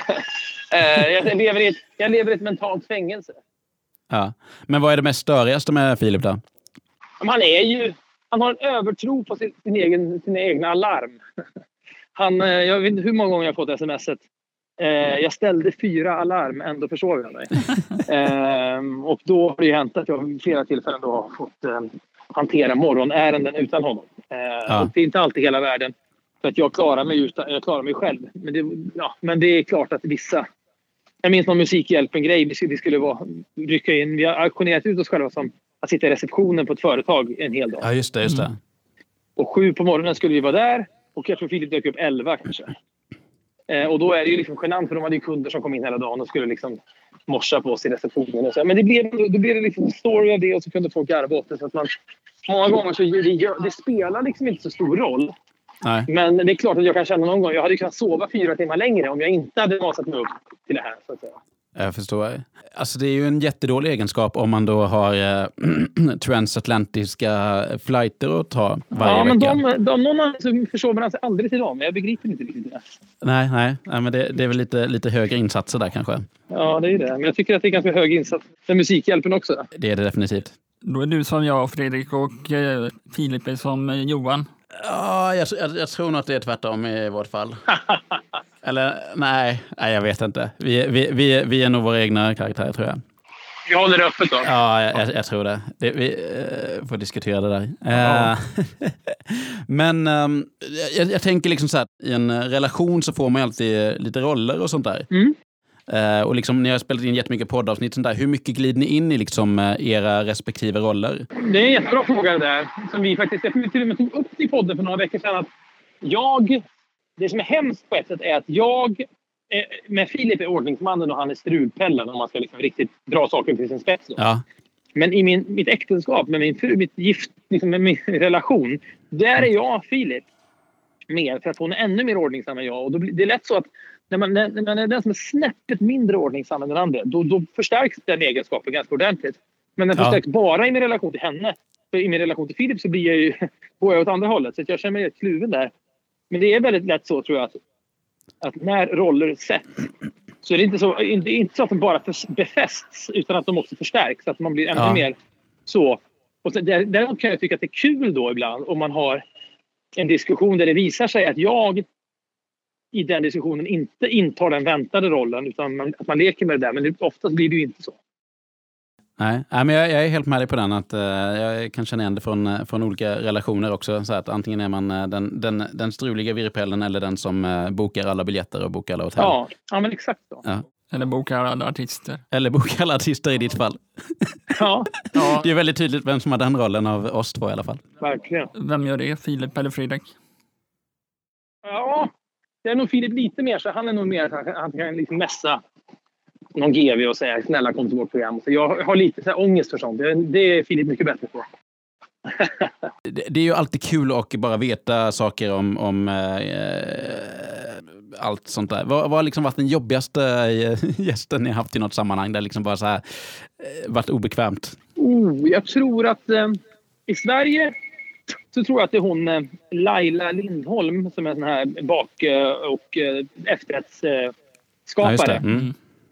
eh, jag, lever i ett, jag lever i ett mentalt fängelse. Ja. Men vad är det mest störigaste med Filip då? Han är ju... Han har en övertro på sin, sin egen, sina egna alarm. <laughs> Han, eh, jag vet inte hur många gånger jag fått smset. Eh, jag ställde fyra alarm, ändå försov jag mig. Eh, och då har det ju hänt att jag vid flera tillfällen då har fått eh, hantera morgonärenden utan honom. Eh, ja. det är inte alltid hela världen. För att jag klarar mig, utan, jag klarar mig själv. Men det, ja, men det är klart att vissa jag minns någon Musikhjälpen-grej. Vi skulle vara, rycka in. Vi har auktionerat ut oss själva som att sitta i receptionen på ett företag en hel dag. Ja, just det. Just det. Mm. Och sju på morgonen skulle vi vara där och jag tror Filip dök upp elva kanske. Eh, och då är det ju liksom genant för de hade ju kunder som kom in hela dagen och skulle liksom morsa på oss i receptionen. Och så. Men det blev, då blev det liksom story av det och så kunde folk garva åt det. Så att man, många gånger så det, det spelar liksom inte så stor roll. Nej. Men det är klart att jag kan känna någon gång, jag hade kunnat sova fyra timmar längre om jag inte hade masat mig upp till det här. Så att säga. Jag förstår. Alltså det är ju en jättedålig egenskap om man då har eh, <clears throat> transatlantiska flighter att ta varje ja, men vecka. de, de, någon annan man sig aldrig till dem. Jag begriper inte riktigt det. Nej, nej, nej men det, det är väl lite, lite högre insatser där kanske. Ja, det är det. Men jag tycker att det är ganska hög insats för Musikhjälpen också. Det är det definitivt. Då är du som jag, Fredrik, och eh, Filip är som eh, Johan. Ja, jag, jag, jag tror nog att det är tvärtom i vårt fall. <laughs> Eller nej, nej, jag vet inte. Vi, vi, vi, vi är nog våra egna karaktärer tror jag. Vi håller det öppet då. Ja, jag, jag tror det. det vi eh, får diskutera det där. Eh, <laughs> men ehm, jag, jag tänker liksom så här, i en relation så får man ju alltid lite roller och sånt där. Mm. Eh, och liksom, ni har spelat in jättemycket poddavsnitt, sånt där. hur mycket glider ni in i liksom, eh, era respektive roller? Det är en jättebra fråga det där. Som vi faktiskt, jag till och med tog upp i podden för några veckor sedan. Att jag, det som är hemskt på ett sätt är att jag eh, med Filip är ordningsmannen och han är strulpellen om man ska liksom riktigt dra saker till sin spets. Ja, Men i min, mitt äktenskap med min fru, mitt gift, liksom med min relation. Där är jag Filip. Mer, för att hon är ännu mer ordningsam än jag. Och då blir, det är lätt så att när man, när, när man är den som är snäppet mindre ordningsam än den andra, då, då förstärks den egenskapen ganska ordentligt. Men den Ja. förstärks bara i min relation till henne. För i min relation till Filip så blir jag ju, <laughs> går jag åt andra hållet. Så att jag känner mig helt kluven där. Men det är väldigt lätt så tror jag att, att när roller sätts så är det inte så, inte, inte så att de bara befästs utan att de också förstärks. Att man blir ännu Ja. mer så. Och däremot kan jag tycka att det är kul då ibland om man har en diskussion där det visar sig att jag i den diskussionen inte intar den väntade rollen utan man, att man leker med det där. Men oftast blir det ju inte så. Nej, men jag, jag är helt med dig på den. Att, eh, jag kan känna igen det från, eh, från olika relationer också. Så att antingen är man eh, den, den, den struliga virrpellen eller den som eh, bokar alla biljetter och bokar alla hotell. Ja, ja men exakt så. Ja. Eller bokar alla artister. Eller bokar alla artister i ditt fall. <laughs> Ja, Ja, Det är väldigt tydligt vem som har den rollen av oss två i alla fall. verkligen. vem gör det? Filip eller Fredrik? Ja, det är nog Filip lite mer så. Han är nog mer att han kan liksom mässa någon GV och säga snälla kom till vårt program. Så jag har lite så här ångest för sånt. Det- är Filip mycket bättre på. <laughs> Det, är ju alltid kul att bara veta saker om, om eh, allt sånt där. Vad, har liksom varit den jobbigaste eh, <laughs> gästen ni haft i något sammanhang där liksom bara så här, eh, varit obekvämt? Oh, jag tror att eh, i Sverige så tror jag att det är hon eh, Laila Lindholm som är sån här bak och efterrättsskapare. Ja.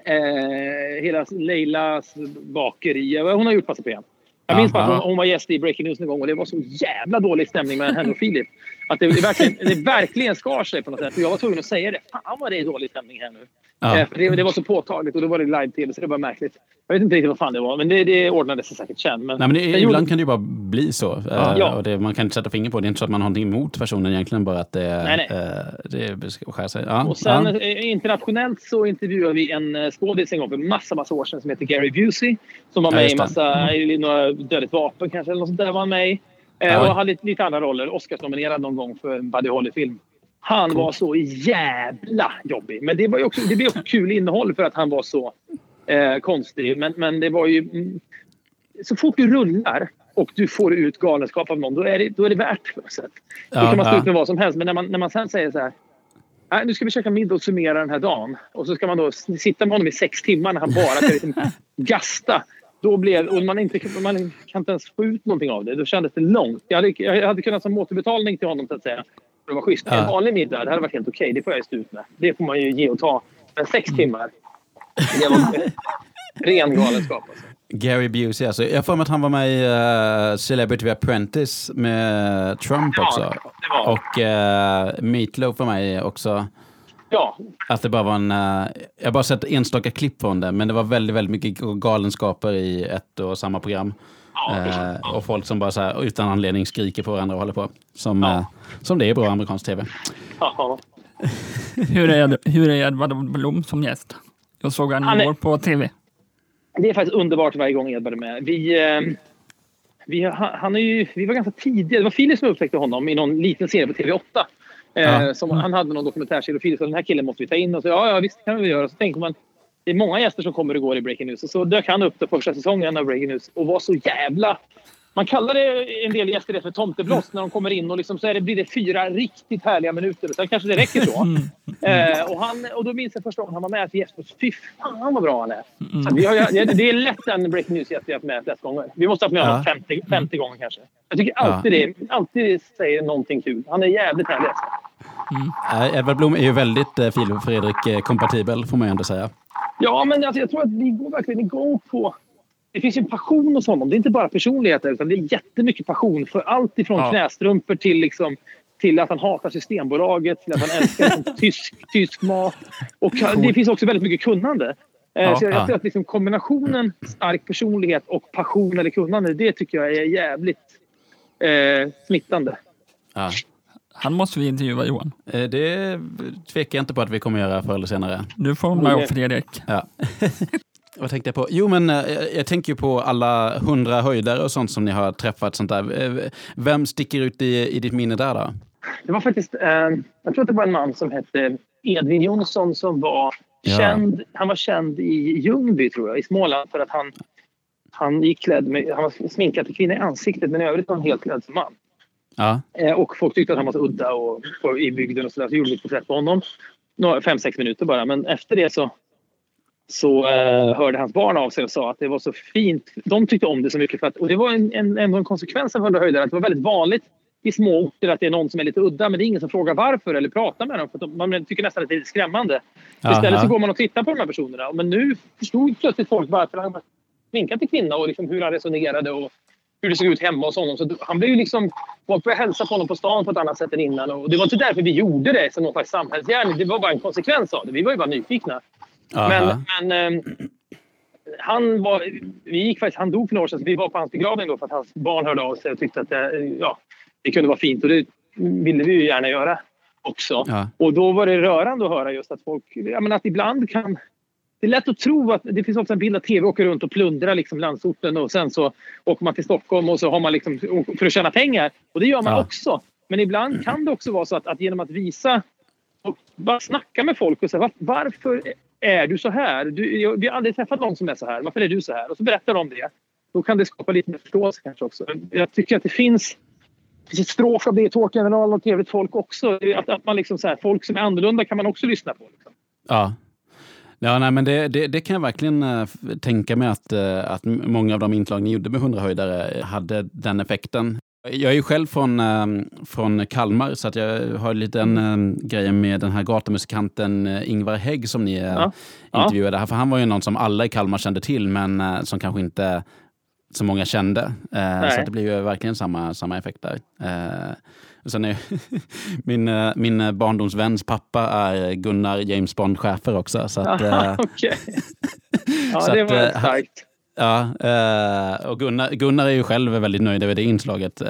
Eh, hela Leilas bakeri. Hon har gjort massa program. Jag Ja, minns bara att hon, var gäst i Breaking News en gång och det var så jävla dålig stämning mellan henne och Filip. Att det, det, verkligen, det verkligen skar sig på något sätt. Och jag var tvungen att säga det. Fan vad det är dålig stämning här nu. Ja. Eh, det, det var så påtagligt och då var det live-tv så det var märkligt. Jag vet inte riktigt vad fan det var men det, det ordnade sig säkert sen. Men Nej, men det, ibland gjorde- kan det ju bara bli så. Eh, Ja. och det, man kan inte sätta finger på det. Det är inte så att man har någonting emot personen egentligen, bara att det, Nej, nej. eh, det ska skära sig. Ja, Och sen ja. internationellt så intervjuade vi en skådis en gång för massa, massa år sedan som heter Gary Busey. Som var med i massa, i några Dödligt vapen kanske eller något sånt där var han med i. Och hade lite, lite andra roller. Oscarsnominerad någon gång för en Buddy Holly-film. Han var så jävla jobbig. Men det, var också, det blev också <laughs> kul innehåll för att han var så eh, konstig. Men, men det var ju... mm, Så fort du rullar och du får ut galenskap av någon, då är det, då är det värt något sätt. Då Ja, kan man stå ja. ut med vad som helst. Men när man, när man sen säger så här. Nej, nu ska vi käka middag och summera den här dagen. Och så ska man då sitta med honom i sex timmar när han bara ska liksom <laughs> gasta. Då blev, och man, inte, man kan inte ens få ut någonting av det. Då kändes det långt. Jag hade, jag hade kunnat som återbetalning till honom så att säga. Att vara schysst. Ja. En vanlig middag, det hade varit helt okej. Det får jag ju stå ut med. Det får man ju ge och ta. Men sex timmar. Det var <laughs> ren galenskap alltså. Gary Busey, alltså. Jag för mig att han var med i uh, Celebrity Apprentice med Trump Ja, också. det var. Och uh, Meatloaf var med också. Ja, Att det bara var en... eh, jag har bara sett enstaka klipp från det, men det var väldigt, väldigt mycket galenskaper i ett och samma program. Eh, och folk som bara så här, utan anledning skriker på varandra och håller på. Som, Ja. eh, som det är bra amerikansk tv. ja. <laughs> Hur är, hur är Edvard Blom som gäst? Jag såg är- igår på tv. Det är faktiskt underbart varje gång Edvard är med. Vi, eh, vi, han, han är ju, vi var ganska tidiga. Det var Filip som upptäckte honom i någon liten serie på TV8. Eh, Ja. som, han hade någon dokumentärserie och Filip sa den här killen måste vi ta in. Och så, ja, ja, visst kan vi göra. Så tänkte man, det är många gäster som kommer och går i Breaking News. Och så dök han upp den första säsongen av Breaking News och var så jävla man kallar det en del gäster det för tomtebloss när de kommer in och liksom så är det, blir det fyra riktigt härliga minuter. Sen kanske det räcker så. <laughs> Mm. Eh, och, han, och då minns jag första gången han var med till Jesper. Fy fan vad bra han är. Så vi har, ja, det är lätt en breaking news-gäst vi har haft med flest gånger. Vi måste ha haft med honom Ja. 50, 50 gånger kanske. Jag tycker alltid det alltid säger någonting kul. Han är jävligt härlig. Eh, Edvard Blom är ju väldigt eh, Filip och Fredrik-kompatibel, får man ju ändå säga. Ja, men alltså, jag tror att vi går verkligen igång på... Det finns en passion hos honom. Det är inte bara personligheter utan det är jättemycket passion för allt ifrån Ja. knästrumpor till, liksom, till att han hatar Systembolaget, till att han älskar <laughs> tysk, tysk mat. Och det finns också väldigt mycket kunnande. Eh, Ja, så jag, jag ja. tror att liksom kombinationen stark personlighet och passion eller kunnande, det tycker jag är jävligt eh, smittande. Ja. Han måste vi intervjua Johan. Eh, Det tvekar jag inte på att vi kommer göra förr eller senare. Du får med Fredrik. Ja. <laughs> Vad tänkte jag på? Jo, men eh, jag tänker ju på alla hundra höjdare och sånt som ni har träffat. Sånt där. Eh, Vem sticker ut i, i ditt minne där då? Det var faktiskt, eh, jag tror att det var en man som hette Edvin Jonsson som var Ja. känd. Han var känd i Ljungby tror jag, i Småland för att han, han gick klädd med, han var sminkad till kvinna i ansiktet men i övrigt var han helt klädd som man. Ja, Eh, och folk tyckte att han var så udda och, och i bygden och sådär så gjorde vi ett porträtt på honom. Några, fem, sex minuter bara men efter det så så eh, hörde hans barn av sig och sa att det var så fint. De tyckte om det så mycket. För att, och det var en, en, ändå en konsekvens av 100 höjdare. Att det var väldigt vanligt i små orter att det är någon som är lite udda men det är ingen som frågar varför eller pratar med dem. För de, man tycker nästan att det är lite skrämmande. Istället så Aha. går man och tittar på de här personerna. Men nu förstod plötsligt folk varför han var sminkad till kvinna och liksom hur han resonerade och hur det såg ut hemma hos honom. Så han blev ju liksom... Folk började hälsa på honom på stan på ett annat sätt än innan. Och det var inte därför vi gjorde det som någon slags samhällsgärning. Det var bara en konsekvens av det. Vi var ju bara nyfikna. Aha. Men, men ehm, han, var, vi gick faktiskt, han dog för några år sedan, så vi var på hans begravning då för att hans barn hörde av sig och tyckte att det, ja, det kunde vara fint. Och det ville vi ju gärna göra också. Ja. Och då var det rörande att höra just att folk... Ja, men att ibland kan... Det är lätt att tro att det finns också en bild att tv åker runt och plundrar liksom landsorten och sen så åker man till Stockholm och så har man liksom för att tjäna pengar. Och det gör man Ja. också. Men ibland kan det också vara så att, att genom att visa och bara snacka med folk och säga "Var- varför är du så här? Du, jag, vi har aldrig träffat någon som är så här. Varför är du så här? Och så berättar de det. Då kan det skapa lite mer förståelse kanske också. Jag tycker att det finns, finns ett stråk av det i Tårtgeneralen och trevligt folk också. Att, att man liksom så här, folk som är annorlunda kan man också lyssna på. Liksom. Ja. Ja, nej, men det, det, det kan jag verkligen eh, tänka mig att, eh, att många av de intag ni gjorde med 100 höjdare hade den effekten. Jag är ju själv från, eh, från Kalmar så att jag har lite en eh, grej med den här gatumusikanten eh, Ingvar Hägg som ni eh, Ja. Ja. intervjuade. här. För han var ju någon som alla i Kalmar kände till men eh, som kanske inte så många kände. Eh, så att det blir ju verkligen samma, samma effekt där. Eh, och sen är <laughs> min, eh, min barndomsväns pappa är Gunnar James Bond-chefer också. Så att, Aha, eh, okej. <laughs> Ja, så det att, var eh, starkt. Ja, och Gunnar, Gunnar är ju själv väldigt nöjd över det inslaget.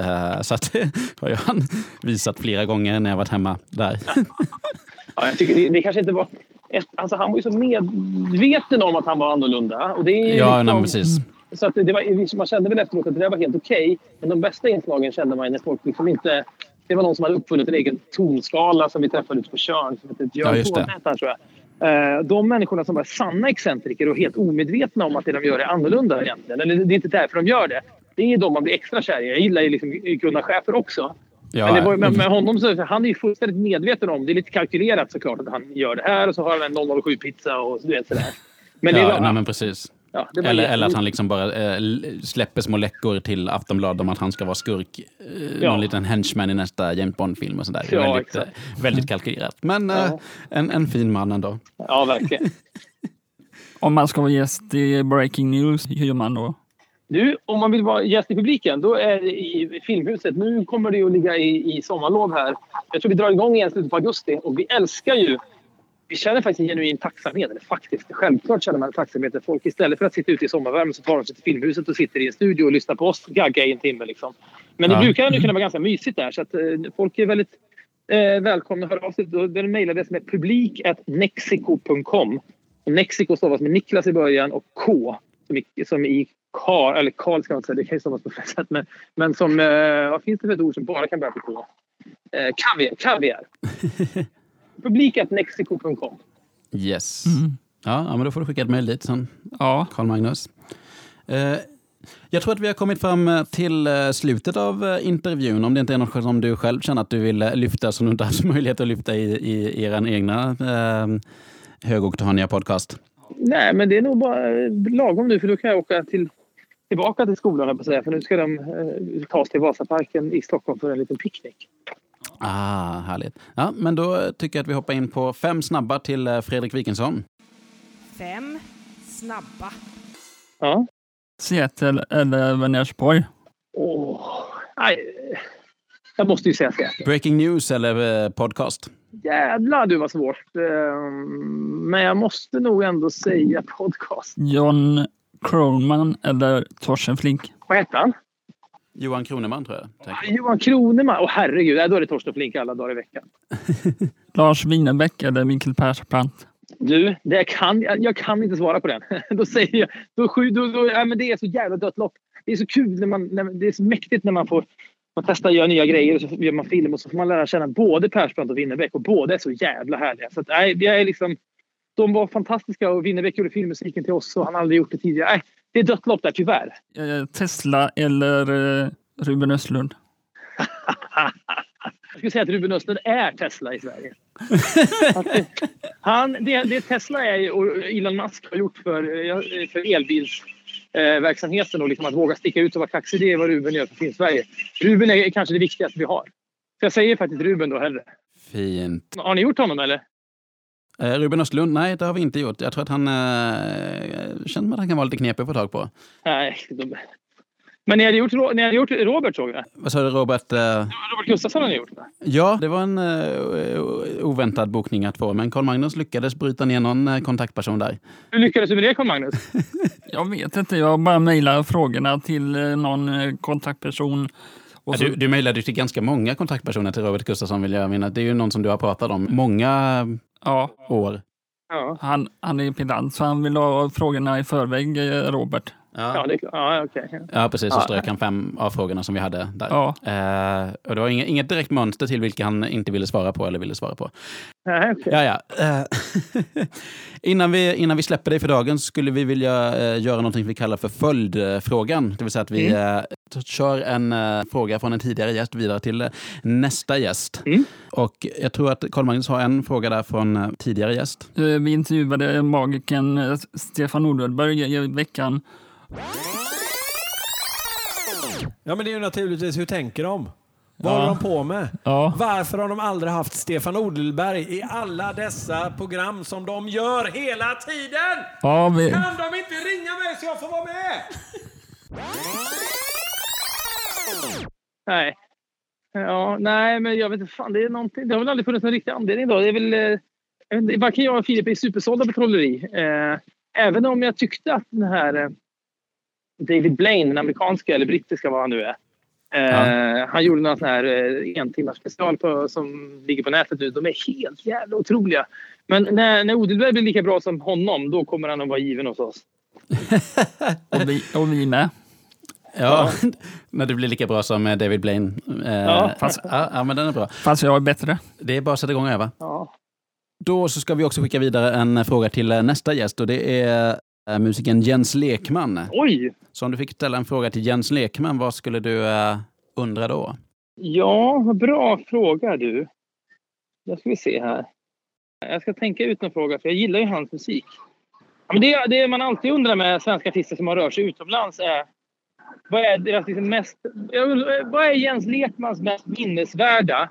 Så att <laughs> har ju han visat flera gånger när jag varit hemma där. Ja, jag tycker det, det kanske inte var... Alltså han var ju så medveten om att han var annorlunda. Och det är Ja, liksom- nej, precis. Så att det var, man kände väl efteråt att det där var helt okej. Men de bästa inslagen kände man när folk liksom inte... Det var någon som hade uppfunnit en egen tonskala som vi träffade ute på Tjörn. Som hette Ja, Björn det. Thornett, han, tror jag. Eh, De människorna som var sanna excentriker och helt omedvetna om att det de gör är annorlunda egentligen. Eller det är inte därför de gör det. Det är de man blir extra kär i. Jag gillar ju liksom Gunnar Schäfer också. Ja, men, det var, men med honom så han är ju fullständigt medveten om, det är lite kalkylerat såklart att han gör det här och så har han en 007-pizza och du vet sådär. Men det ja, var, nej, men precis. Ja, Eller, eller att han liksom bara eh, släpper små läckor till Aftonbladet om att han ska vara skurk. Eh, Ja. Någon liten henchman i nästa James Bond-film och sådär. Ja, väldigt, eh, väldigt kalkylerat. Men eh, Ja. en, en fin man ändå. Ja, verkligen. <laughs> Om man ska vara gäst i Breaking News, hur gör man då? Du, om man vill vara gäst i publiken, då är det i Filmhuset. Nu kommer det ju att ligga i, i sommarlov här. Jag tror vi drar igång igen slutet på augusti och vi älskar ju... Vi känner faktiskt en genuin tacksamhet, eller faktiskt, självklart känner man en tacksamhet folk istället för att sitta ute i sommarvärmen så tar de sig till Filmhuset och sitter i en studio och lyssnar på oss gagga i en timme. Liksom. Men det Ja. brukar ändå kunna vara ganska mysigt där så att eh, folk är väldigt eh, välkomna att höra av sig. Då- Det är en mejladress som är publik.nexico.com. Och Nexico stavas med Niklas i början och K som i, som i Karl, eller Karl ska man inte säga, det kan ju stavas på flera sätt. Men, men som, eh, vad finns det för ett ord som bara kan börja på K? Eh, kaviar. kaviar. <laughs> Publik.nexico.com. Yes. Mm. Ja, men då får du skicka ett mejl dit sen, Ja, Carl Magnus. Eh, Jag tror att vi har kommit fram eh, till eh, slutet av intervjun. Om det inte är något som du själv känner att du vill lyfta som du inte haft <laughs> möjlighet att lyfta i, i er egna eh, högoktaniga podcast. Nej, men det är nog bara lagom nu för då kan jag åka till, tillbaka till skolan. För nu ska de eh, tas till Vasaparken i Stockholm för en liten picknick. Ah, härligt. Ja, men då tycker jag att vi hoppar in på fem snabba till Fredrik Wikingsson. Fem snabba. Ja. Seattle eller Vänersborg? Oh, jag måste ju säga Seattle. Breaking news eller eh, podcast? Jävlar du var svårt. Ehm, men jag måste nog ändå säga podcast. John Kronman eller Torsten Flink? Vad heter han? Johan Kroneman tror jag. Ah, Johan Kroneman? Åh oh, herregud, då är det Torsten Flink alla dagar i veckan. <laughs> Lars Winnerbäck eller Mikael Persbrandt? Du, det kan, jag kan inte svara på den. <laughs> då säger jag... Då, då, då, ja, men det är så jävla dött lopp. Det är så kul när man... När, det är så mäktigt när man får man testar att göra nya grejer och så gör man film och så får man lära känna både Persbrandt och Winnerbäck och båda är så jävla härliga. Så att, nej, jag är liksom, de var fantastiska och Winnerbäck gjorde filmmusiken till oss och han har aldrig gjort det tidigare. Nej, det är dött lopp där tyvärr. Eh, Tesla eller eh, Ruben Östlund? jag skulle säga att Ruben Östlund är Tesla i Sverige. <laughs> han, det, det Tesla är och Elon Musk har gjort för, för elbilsverksamheten och liksom att våga sticka ut och vara kaxig, det är vad Ruben gör för Film-Sverige. Ruben är kanske det viktigaste vi har. Så jag säger faktiskt Ruben då hellre. Fint. Har ni gjort honom eller? Eh, Ruben Östlund? Nej, det har vi inte gjort. Jag tror att han eh, känner att han kan vara lite knepig att få tag på. Nej, men ni hade gjort, ni hade gjort Robert såg jag. Vad sa du Robert? Uh... Robert Gustafsson hade gjort det. Ja, det var en uh, oväntad bokning att få. Men Carl Magnus lyckades bryta ner någon uh, kontaktperson där. Hur lyckades du med det Carl Magnus? <laughs> jag vet inte. Jag bara mejlar frågorna till någon kontaktperson. Så... Du, du mejlade till ganska många kontaktpersoner till Robert Gustafsson vill jag minnas. Det är ju någon som du har pratat om många ja. år. Ja. Han, han är pedant så han vill ha frågorna i förväg, Robert. Ja, ja, det är klart. Ja, okay. ja precis. Så strök han fem av frågorna som vi hade där. Ja. Eh, och det var inget, inget direkt mönster till vilka han inte ville svara på eller ville svara på. Ja, okay. ja, ja. Eh, <laughs> innan, vi, innan vi släpper dig för dagen skulle vi vilja eh, göra någonting vi kallar för följdfrågan. Det vill säga att vi mm. eh, kör en eh, fråga från en tidigare gäst vidare till eh, nästa gäst. Mm. Och jag tror att Carl Magnus har en fråga där från tidigare gäst. Vi intervjuade magikern Stefan Nordberg i veckan Ja, men det är ju naturligtvis hur tänker de? Vad ja. håller de på med? Ja. Varför har de aldrig haft Stefan Odelberg i alla dessa program som de gör hela tiden? Ja, vi... Kan de inte ringa mig så jag får vara med? nej. Ja, nej, men jag vet inte. Fan, det, är någonting. det har väl aldrig funnits någon riktig anledning då. Det är väl... Eh, varken jag och Filip är supersålda på trolleri. Eh, även om jag tyckte att den här eh, David Blaine, den amerikanska eller brittiska vad han nu är. Ja. Uh, han gjorde några sån här uh, en timmars special på, som ligger på nätet nu. De är helt jävla otroliga. Men när, när Odelberg blir lika bra som honom, då kommer han att vara given hos oss. <laughs> och, vi, och vi med. Ja, ja. <laughs> när du blir lika bra som eh, David Blaine. Uh, ja. Fast, ja, ja, men den är bra. Fast jag är bättre. Det är bara att sätta igång Eva. Ja. Då så ska vi också skicka vidare en fråga till nästa gäst och det är musikern Jens Lekman. Oj! Så om du fick ställa en fråga till Jens Lekman, vad skulle du uh, undra då? Ja, bra fråga du. Då ska vi se här. Jag ska tänka ut en fråga, för jag gillar ju hans musik. Ja, men det, det man alltid undrar med svenska artister som har rört sig utomlands är vad är deras liksom mest... Vad är Jens Lekmans mest minnesvärda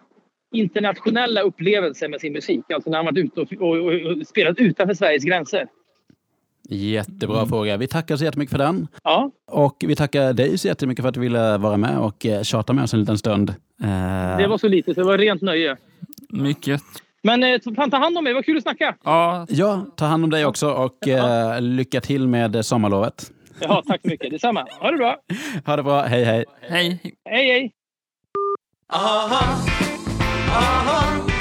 internationella upplevelse med sin musik? Alltså när han varit ute och, och, och, och spelat utanför Sveriges gränser. Jättebra mm. fråga. Vi tackar så jättemycket för den. Ja. Och vi tackar dig så jättemycket för att du ville vara med och eh, tjata med oss en liten stund. Eh, det var så lite, så det var rent nöje. Mycket. Men eh, fan, ta hand om mig, vad kul att snacka. Ja, ja ta hand om dig också och ja. lycka till med sommarlovet. Ja, tack så mycket. Detsamma. Ha det bra. Ha det bra. Hej, hej. Hej. Hej, hej. Aha. Aha.